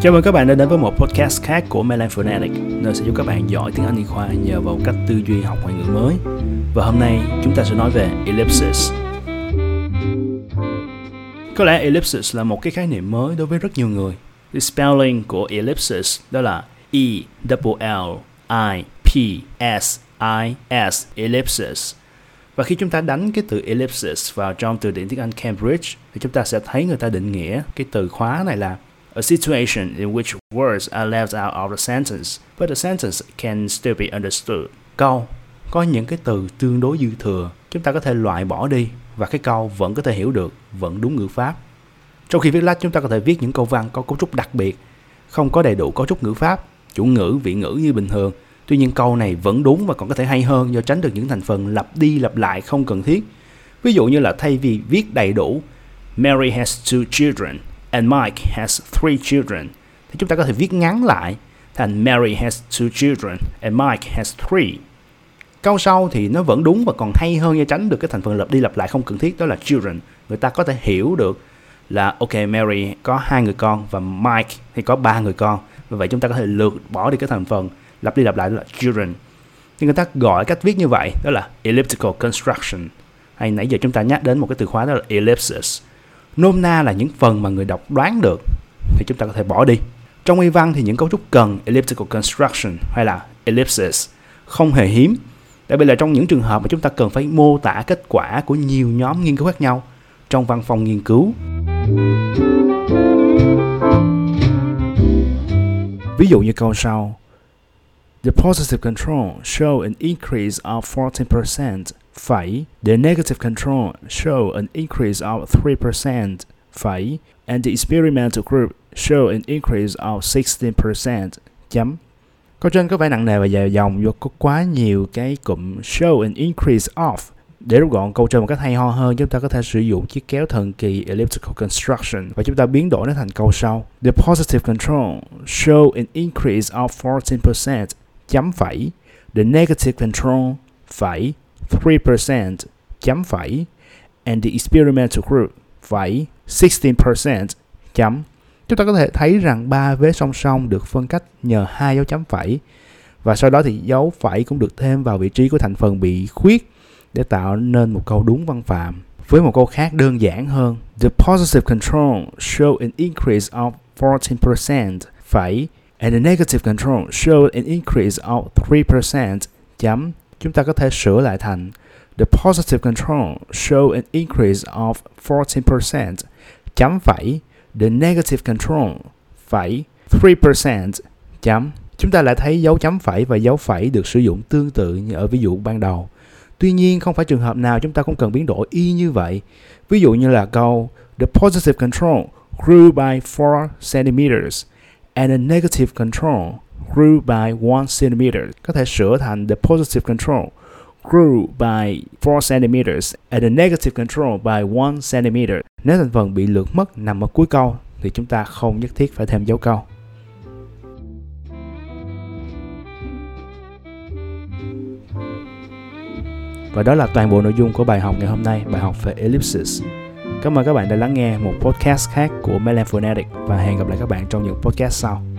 Chào mừng các bạn đã đến với một podcast khác của Melan Phonetic, nơi sẽ giúp các bạn giỏi tiếng Anh y khoa nhờ vào cách tư duy học ngoại ngữ mới. Và hôm nay chúng ta sẽ nói về ellipsis. Có lẽ ellipsis là một cái khái niệm mới đối với rất nhiều người. The spelling của ellipsis đó là E double L I P S I S ellipsis. Và khi chúng ta đánh cái từ ellipsis vào trong từ điển tiếng Anh Cambridge thì chúng ta sẽ thấy người ta định nghĩa cái từ khóa này là a situation in which words are left out of the sentence, but the sentence can still be understood. Câu có những cái từ tương đối dư thừa, chúng ta có thể loại bỏ đi và cái câu vẫn có thể hiểu được, vẫn đúng ngữ pháp. Trong khi viết lách chúng ta có thể viết những câu văn có cấu trúc đặc biệt, không có đầy đủ cấu trúc ngữ pháp, chủ ngữ, vị ngữ như bình thường. Tuy nhiên câu này vẫn đúng và còn có thể hay hơn do tránh được những thành phần lặp đi lặp lại không cần thiết. Ví dụ như là thay vì viết đầy đủ Mary has two children and Mike has three children thì chúng ta có thể viết ngắn lại thành Mary has two children and Mike has three. Câu sau thì nó vẫn đúng và còn hay hơn do tránh được cái thành phần lặp đi lặp lại không cần thiết, đó là children. Người ta có thể hiểu được là, ok, Mary có hai người con và Mike thì có ba người con. Vì vậy chúng ta có thể lược bỏ đi cái thành phần lặp đi lặp lại, đó là children. Nhưng người ta gọi cách viết như vậy, đó là elliptical construction. Hay nãy giờ chúng ta nhắc đến một cái từ khóa đó là ellipsis nôm na là những phần mà người đọc đoán được, thì chúng ta có thể bỏ đi. Trong y văn thì những cấu trúc cần elliptical construction hay là ellipsis, không hề hiếm. Đặc biệt là trong những trường hợp mà chúng ta cần phải mô tả kết quả của nhiều nhóm nghiên cứu khác nhau trong văn phòng nghiên cứu. Ví dụ như câu sau The positive control show an increase of 14% phẩy. The negative control show an increase of 3%, phẩy. And the experimental group show an increase of 16%, chấm. Câu trên có vẻ nặng nề và dài dòng do có quá nhiều cái cụm show an increase of. Để rút gọn câu trên một cách hay ho hơn, chúng ta có thể sử dụng chiếc kéo thần kỳ elliptical construction và chúng ta biến đổi nó thành câu sau. The positive control show an increase of 14%, chấm phẩy. The negative control, phẩy, 3% chấm phẩy and the experimental group phẩy 16% chấm chúng ta có thể thấy rằng ba vế song song được phân cách nhờ hai dấu chấm phẩy và sau đó thì dấu phẩy cũng được thêm vào vị trí của thành phần bị khuyết để tạo nên một câu đúng văn phạm với một câu khác đơn giản hơn. The positive control show an increase of 14% phẩy and the negative control show an increase of 3% chấm chúng ta có thể sửa lại thành The positive control show an increase of 14%, chấm phẩy, the negative control, phẩy, 3%, chấm. Chúng ta lại thấy dấu chấm phẩy và dấu phẩy được sử dụng tương tự như ở ví dụ ban đầu. Tuy nhiên, không phải trường hợp nào chúng ta cũng cần biến đổi y như vậy. Ví dụ như là câu The positive control grew by 4 centimeters and the negative control grew by 1 cm có thể sửa thành the positive control grew by 4 cm and the negative control by 1 cm. Nếu thành phần bị lược mất nằm ở cuối câu thì chúng ta không nhất thiết phải thêm dấu câu. Và đó là toàn bộ nội dung của bài học ngày hôm nay, bài học về ellipsis. Cảm ơn các bạn đã lắng nghe một podcast khác của Melan Phonetic và hẹn gặp lại các bạn trong những podcast sau.